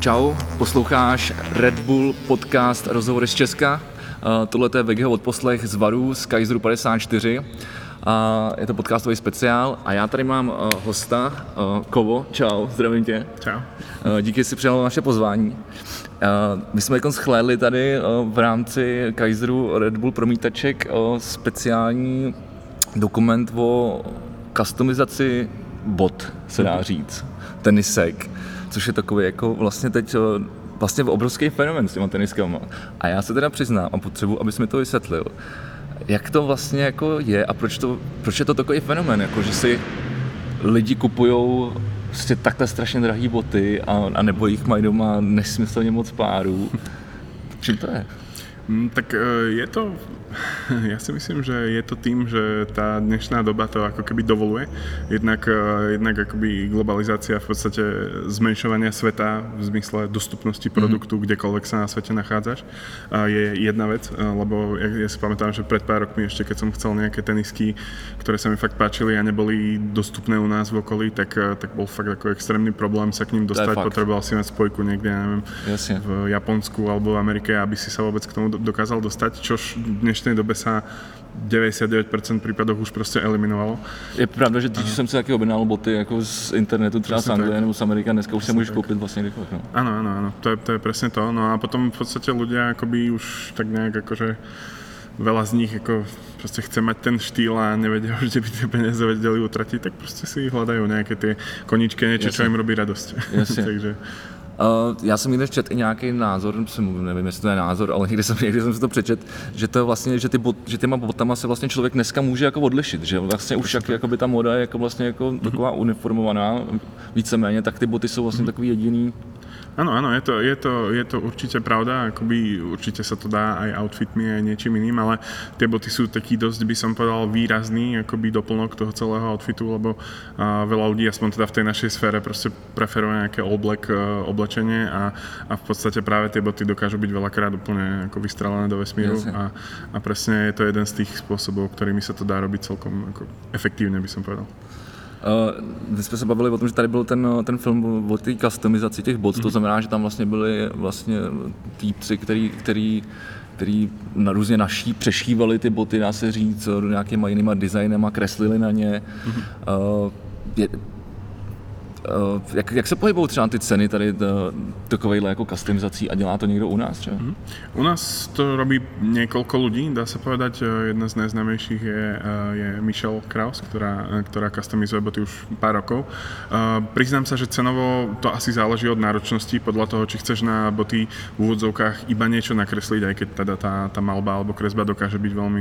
Čau, posloucháš Red Bull podcast Rozhovory z Česka. Uh, Tohle je Vegiho odposlech z Varu z Kaiseru 54. A je to podcastový speciál a já tady mám uh, hosta, uh, Kovo, čau, zdravím tě. Čau. Díky, že jsi přijal naše pozvání. My jsme jako schlédli tady v rámci Kaiseru Red Bull promítaček speciální dokument o customizaci bot, se dá říct, tenisek, což je takový jako vlastně teď uh, vlastně obrovský fenomen s těma teniskama. A já se teda přiznám a potřebuji, abys mi to vysvětlil. Jak to vlastně jako je a proč, to, proč je to takový fenomen, jako že si lidi kupujou prostě takhle strašně drahé boty a, a nebo jich mají doma nesmyslně moc párů. Čím to je? Mm, tak e, je to, ja si myslím, že je to tým, že tá dnešná doba to ako keby dovoluje. Jednak, e, jednak akoby globalizácia v podstate zmenšovania sveta v zmysle dostupnosti produktu, mm-hmm. kdekoľvek sa na svete nachádzaš, je jedna vec, e, lebo ja, ja si pamätám, že pred pár rokmi ešte, keď som chcel nejaké tenisky, ktoré sa mi fakt páčili a neboli dostupné u nás v okolí, tak, tak bol fakt ako extrémny problém sa k ním dostať. Potreboval si mať spojku niekde, ja neviem, Jasne. v Japonsku alebo v Amerike, aby si sa vôbec k tomu dokázal dostať, čož v dnešnej dobe sa 99% prípadov už prostě eliminovalo. Je pravda, že když jsem si taky objednal boty jako z internetu, třeba z Anglie nebo z Ameriky, dneska už se můžeš koupit vlastně rychle. No. Áno, áno, áno, to je, to je presne to. No a potom v podstate ľudia akoby už tak nejak akože veľa z nich ako proste chce mať ten štýl a nevedia už, kde by tie peniaze vedeli utratiť, tak proste si hľadajú nejaké tie koničky, niečo, Jasne. čo im robí radosť. Takže Uh, já jsem někde četl i nějaký názor, nevím, jestli to je názor, ale někdy jsem, někdy jsem si to přečet, že to vlastně, že, ty bot, že těma botama se vlastně člověk dneska může jako odlišit, že vlastně už jak, jakoby ta moda je jako vlastně jako taková uniformovaná, víceméně, tak ty boty jsou vlastně takový jediný Áno, áno, je to, je, to, je to určite pravda, akoby určite sa to dá aj outfitmi, aj niečím iným, ale tie boty sú taký dosť, by som povedal, výrazný akoby doplnok toho celého outfitu, lebo uh, veľa ľudí, aspoň teda v tej našej sfére, proste preferuje nejaké all black uh, oblečenie a, a v podstate práve tie boty dokážu byť veľakrát úplne ako vystrelené do vesmíru a, a presne je to jeden z tých spôsobov, ktorými sa to dá robiť celkom ako efektívne, by som povedal. Uh, jsme se bavili o tom, že tady byl ten, ten film o té customizaci těch bot, mm-hmm. to mhm. znamená, že tam vlastně byli vlastně týpci, který, který který na různě naší přešívali ty boty, dá se říct, nějakýma jinýma designem a kreslili na ně. Mm-hmm. Uh, je, Eh, jak, jak se pohybují třeba ty ceny tady takovejhle jako customizací a dělá to někdo u nás třeba? Mm. U nás to robí niekoľko ľudí, dá sa povedať. Eh, jedna z najznámejších je, eh, je Michelle Kraus, ktorá, ktorá customizuje boty už pár rokov. Priznám sa, že cenovo to asi záleží od náročnosti, podľa toho, či chceš na boty v úvodzovkách iba niečo nakresliť, aj keď teda tá, tá malba alebo kresba dokáže byť veľmi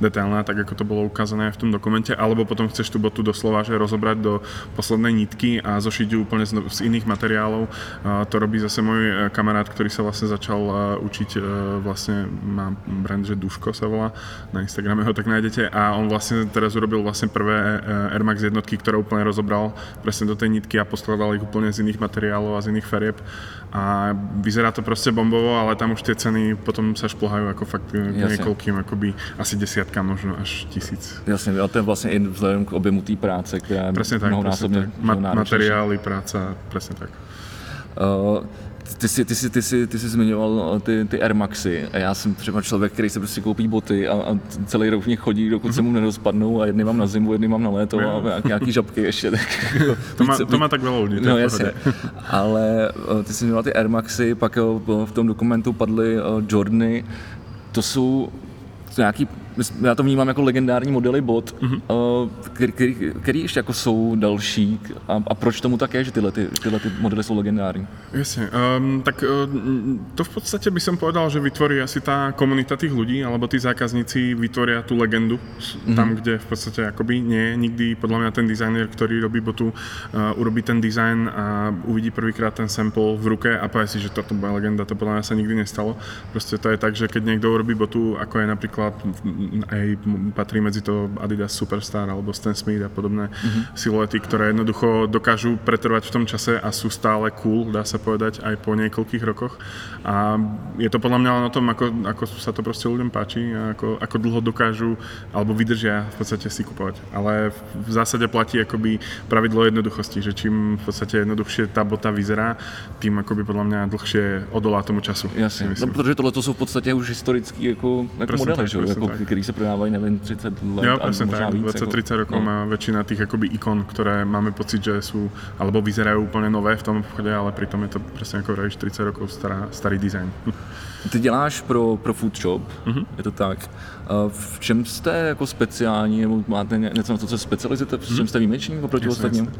detailná, tak ako to bolo ukázané v tom dokumente, alebo potom chceš tú botu doslova že rozobrať do poslednej nitky a zošiť ju úplne z, z iných materiálov. To robí zase môj e, kamarát, ktorý sa vlastne začal e, učiť, e, vlastne má brand, že Duško sa volá, na Instagrame ho tak nájdete a on vlastne teraz urobil vlastne prvé Air Max jednotky, ktoré úplne rozobral presne do tej nitky a poskladal ich úplne z iných materiálov a z iných farieb a vyzerá to proste bombovo, ale tam už tie ceny potom sa šplhajú ako fakt Jasne. niekoľkým, akoby asi desiatka, možno až tisíc. Jasne, a to je vlastne vzhľadom k objemu té práce, ktorá je presne tak, mnohonásobne Ma- materiály, práca, presne tak. Uh, ty jsi, ty, jsi, ty, jsi, ty jsi zmiňoval ty, ty Air Maxy a já jsem třeba člověk, který se prostě koupí boty a, a celý rok v nich chodí, dokud se mu nerozpadnou a jedny mám na zimu, jedny mám na léto a nějaký, žabky ještě. Tak, to, má, to má tak veľa ľudí. No jasně. Ale ty jsi zmiňoval ty Air Maxy, pak v tom dokumentu padly Jordany, to jsou nějaký já to vnímám jako legendární modely bot, mm-hmm. který, který, který ještě jako jsou další a, a proč tomu tak je, že tyhle, ty, tyhle ty modely jsou legendární? Jasne, um, tak um, to v podstate by som povedal, že vytvorí asi tá komunita tých ľudí, alebo tí zákazníci vytvoria tú legendu mm-hmm. tam, kde v podstate akoby nie nikdy podľa mňa ten dizajner, ktorý robí botu, uh, urobí ten dizajn a uvidí prvýkrát ten sample v ruke a povie si, že toto bude legenda, to podľa mňa sa nikdy nestalo. Proste to je tak, že keď niekto urobí botu, ako je napríklad aj patrí medzi to Adidas Superstar alebo Stan Smith a podobné mm-hmm. siluety, ktoré jednoducho dokážu pretrvať v tom čase a sú stále cool, dá sa povedať, aj po niekoľkých rokoch. A je to podľa mňa len o tom, ako, ako sa to proste ľuďom páči a ako, ako dlho dokážu alebo vydržia v podstate si kupovať. Ale v zásade platí akoby pravidlo jednoduchosti, že čím v podstate jednoduchšie tá bota vyzerá, tým akoby podľa mňa dlhšie odolá tomu času. Jasně, no, protože tohle to jsou v podstatě už historický jako, jako modely, že? Který se prodávají, nevím, 30 let jo, možná tak, víc. 20-30 jako, rokov no. má väčšina tých akoby ikon, ktoré máme pocit, že sú, alebo vyzerajú úplne nové v tom obchode, ale pritom je to presne ako vravíš, 30 rokov stará, starý dizajn. Ty děláš pro, pro Food Shop, mm-hmm. je to tak. V čem jste jako speciální, nebo máte něco na co specializujete, v čem jste výjimeční oproti ostatním?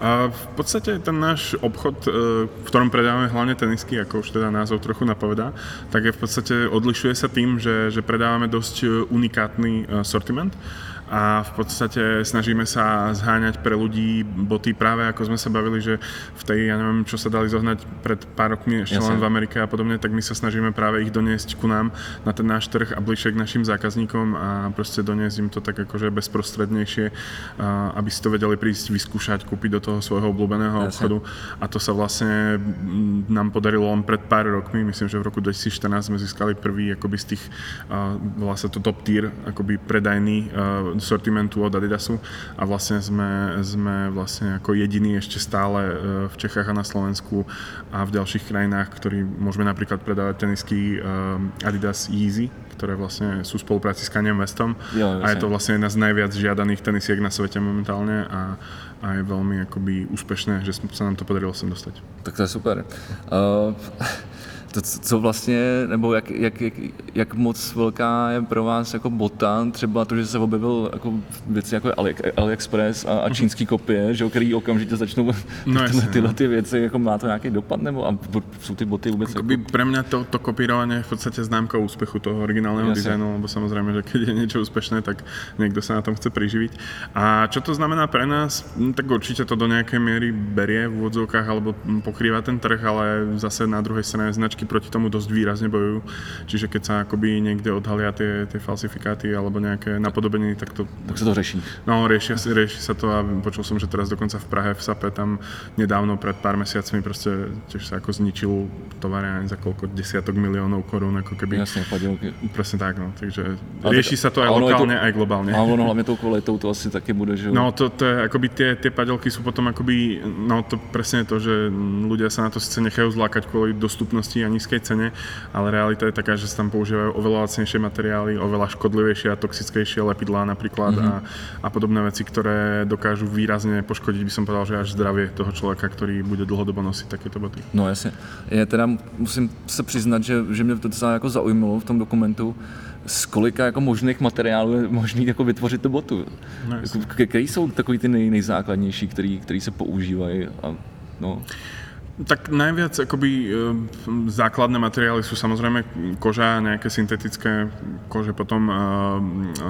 A v podstate ten náš obchod, e, v ktorom predávame hlavne tenisky, ako už teda názov trochu napovedá, tak je v podstate odlišuje sa tým, že, že predávame dosť unikatný sortiment. A v podstate snažíme sa zháňať pre ľudí boty práve ako sme sa bavili, že v tej, ja neviem, čo sa dali zohnať pred pár rokmi ešte Jasne. len v Amerike a podobne, tak my sa snažíme práve ich doniesť ku nám na ten náš trh a bližšie k našim zákazníkom a proste doniesť im to tak akože bezprostrednejšie, aby si to vedeli prísť vyskúšať, kúpiť do toho svojho obľúbeného Jasne. obchodu a to sa vlastne nám podarilo len pred pár rokmi, myslím, že v roku 2014 sme získali prvý akoby z tých, volá sa to top tier, akoby predajný sortimentu od Adidasu a vlastne sme, sme vlastne ako jediní ešte stále e, v Čechách a na Slovensku a v ďalších krajinách, ktorí môžeme napríklad predávať tenisky e, Adidas Yeezy, ktoré vlastne sú v spolupráci s Kanye Westom jo, a je to vlastne jedna z najviac žiadaných tenisiek na svete momentálne a, a je veľmi akoby úspešné, že sa nám to podarilo sem dostať. Tak to je super. Uh, to, co vlastně, nebo jak, jak, jak, jak moc velká je pro vás jako bota, třeba to, že se objevil jako věci jako Ali, AliExpress a, a mhm. čínský kopie, že, který okamžitě začnou no, tyhle, tyhle ty věci, jako má to nějaký dopad, nebo a jsou ty boty vůbec... Akoby jako... Pre mňa to, to kopírovanie je v podstate známka úspechu toho originálneho dizajnu, lebo samozrejme, že keď je niečo úspešné, tak niekto sa na tom chce priživiť. A čo to znamená pre nás? No, tak určite to do nejakej miery berie v úvodzovkách alebo pokrýva ten trh, ale zase na druhej strane značky značky proti tomu dosť výrazne bojujú. Čiže keď sa akoby niekde odhalia tie, tie falsifikáty alebo nejaké napodobenie, tak to... Tak sa to řeší. No, rieši, rieši sa to a počul som, že teraz dokonca v Prahe, v SAPE, tam nedávno pred pár mesiacmi proste tiež sa ako zničil tovar za koľko desiatok miliónov korún, ako keby... Jasne, padielky. Presne tak, no. Takže ale rieši tak, sa to aj lokálne, to, aj globálne. A ono hlavne tou kvalitou to asi také bude, že... No, to, to je, akoby tie, tie padelky sú potom akoby, no to presne to, že ľudia sa na to síce nechajú zlákať kvôli dostupnosti a nízkej cene, ale realita je taká, že sa tam používajú oveľa lacnejšie materiály, oveľa škodlivejšie a toxickejšie lepidlá napríklad mm-hmm. a, a podobné veci, ktoré dokážu výrazne poškodiť, by som povedal, že až zdravie toho človeka, ktorý bude dlhodobo nosiť takéto boty. No jasne. Ja teda musím sa priznať, že, že mě to docela jako zaujímalo v tom dokumentu, z kolika jako možných materiálů je možný jako vytvořit tu botu. No, Který jsou takový ty nej, nejzákladnější, který, který se používají? A, no. Tak najviac akoby e, základné materiály sú samozrejme koža, nejaké syntetické kože, potom e,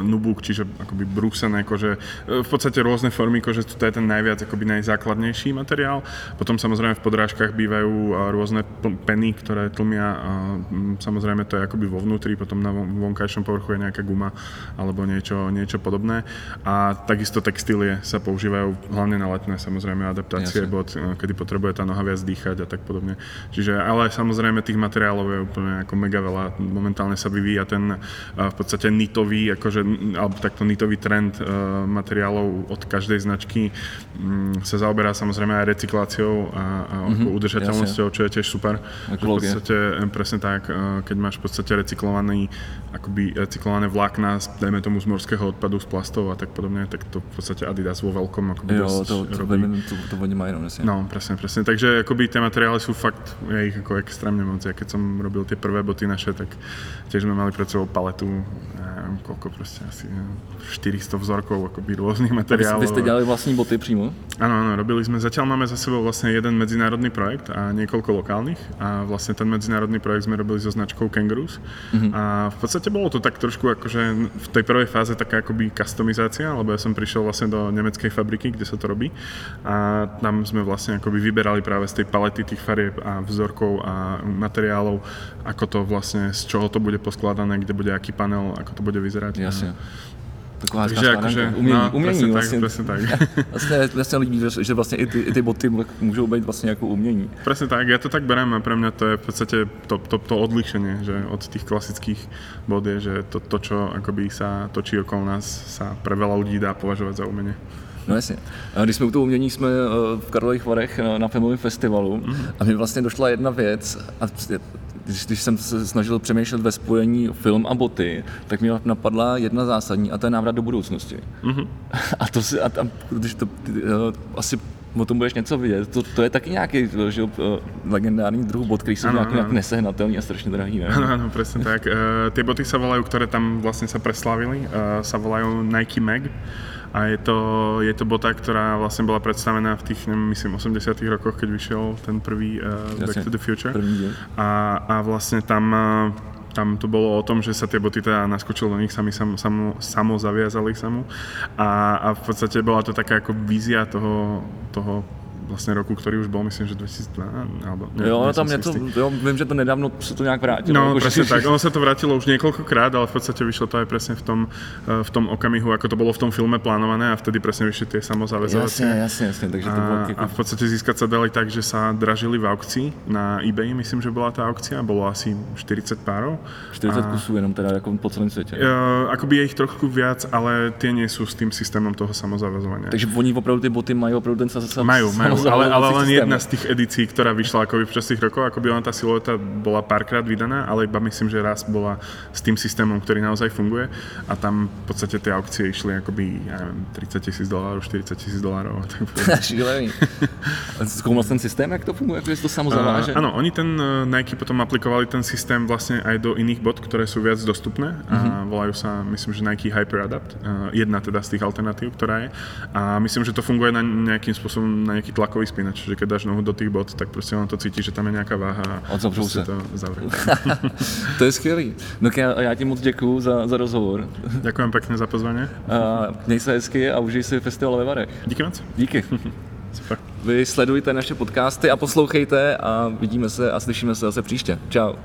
nubuk, čiže akoby brúsené kože, e, v podstate rôzne formy kože, to je ten najviac akoby najzákladnejší materiál. Potom samozrejme v podrážkach bývajú rôzne peny, ktoré tlmia, samozrejme to je akoby vo vnútri, potom na vonkajšom povrchu je nejaká guma alebo niečo, niečo podobné. A takisto textílie sa používajú hlavne na letné samozrejme adaptácie, bod, kedy potrebuje tá noha viac dýchať dýchať a tak podobne. Čiže, ale samozrejme tých materiálov je úplne ako mega veľa. Momentálne sa vyvíja ten v podstate nitový, akože, alebo takto nitový trend materiálov od každej značky mm, sa zaoberá samozrejme aj recykláciou a, a mm-hmm, udržateľnosťou, čo je tiež super. v podstate presne tak, keď máš v podstate recyklovaný, akoby recyklované vlákna, dajme tomu z morského odpadu, z plastov a tak podobne, tak to v podstate Adidas vo veľkom akoby jo, to, to, robí. To, to, to, to No, presne, presne. Takže akoby tie materiály sú fakt, je ich ako extrémne moc. Ja keď som robil tie prvé boty naše, tak tiež sme mali pred sebou paletu, neviem, koľko proste, asi 400 vzorkov akoby rôznych materiálov. Vy ste ďali vlastní boty prímo? Áno, áno, robili sme, zatiaľ máme za sebou vlastne jeden medzinárodný projekt a niekoľko lokálnych a vlastne ten medzinárodný projekt sme robili so značkou Kangaroos mm-hmm. a v podstate bolo to tak trošku akože v tej prvej fáze taká akoby customizácia, lebo ja som prišiel vlastne do nemeckej fabriky, kde sa to robí a tam sme vlastne akoby vyberali práve z tej palety tých farieb a vzorkov a materiálov, ako to vlastne, z čoho to bude poskladané, kde bude aký panel, ako to bude vyzerať. Jasne. Taková Takže akože, umění, no, umění presne vlastně. tak, presne tak. Vlastně líbí, že, vlastně i ty, i ty boty můžou být vlastně jako umění. Presne tak, ja to tak berem a pre mňa to je v podstate to, to, to odlišenie, že od tých klasických bod je, že to, to, čo akoby sa točí okolo nás, sa pre veľa ľudí dá považovať za umenie. No jasně. A Když jsme u toho umění, jsme eh, v Karlových Varech na, filmovém festivalu Mhm. a mi vlastně došla jedna věc, a když, když jsem se snažil přemýšlet ve spojení film a boty, tak mi napadla jedna zásadní a to je návrat do budoucnosti. Mhm. A to si, a tam, když to, eh, asi o tom budeš něco vidět, to, to je taky nějaký že, jo, eh, legendární druh bot, který jsou nějak, nějak nesehnatelný a strašně drahý, ne? Áno, presne tak. Uh, tie boty sa volajú, ktoré tam vlastne sa preslávili, uh, sa volajú Nike Mag. A je to, je to bota, ktorá vlastne bola predstavená v tých, neviem, myslím, 80 rokoch, keď vyšiel ten prvý uh, Back Jasne, to the Future. A, a vlastne tam, uh, tam to bolo o tom, že sa tie boty teda naskočil do nich, sami samo, samo, samo zaviazali sa mu. A, a v podstate bola to taká ako vízia toho, toho vlastne roku, ktorý už bol, myslím, že 2002, alebo... ne, Jo, ono som tam něco, jo, vím, že to nedávno se to nějak vrátilo. No, presne tak. Ono sa to vrátilo už niekoľkokrát, ale v podstate vyšlo to aj presne v tom, eh, v tom okamihu, ako to bolo v tom filme plánované a vtedy presne vyšli tie samozavezovacie. Jasně, jasně, jasně, takže to bylo A, a v podstate získať sa dali tak, že sa dražili v aukcii na eBay, myslím, že bola tá aukcia, bolo asi 40 párov. 40 a, kusů jenom teda jako po celém světě. Uh, akoby je ich trošku viac, ale tie nie sú s tým systémom toho samozavezovania. Takže oni opravdu ty boty mají opravdu ten sa, Majú, majú, ale, ale len jedna z tých edícií, ktorá vyšla akoby počas tých rokov, akoby len tá silueta bola párkrát vydaná, ale iba myslím, že raz bola s tým systémom, ktorý naozaj funguje a tam v podstate tie aukcie išli akoby, ja neviem, 30 tisíc dolárov, 40 tisíc dolárov. Šílený. Jsi ten systém, jak to funguje, se to samo zaváže? Áno, oni ten eh, Nike potom aplikovali ten systém vlastne aj do iných bot, ktoré sú viac dostupné a volajú sa, myslím, že Nike Hyper Adapt, eh, jedna teda z tých alternatív, ktorá je. A myslím, že to funguje na nejakým spôsobom na nejaký tlakový spínač, že keď dáš nohu do tých bot, tak proste on to cítí, že tam je nejaká váha a Odzavřou se. to zavře. to je skvělý. No já, já ti moc děkuju za, za rozhovor. Ďakujem pekne za pozvanie. A měj se hezky a užij si festival ve Varech. Díky moc. Díky. Super. Vy sledujte naše podcasty a poslouchejte a vidíme se a slyšíme se zase příště. Čau.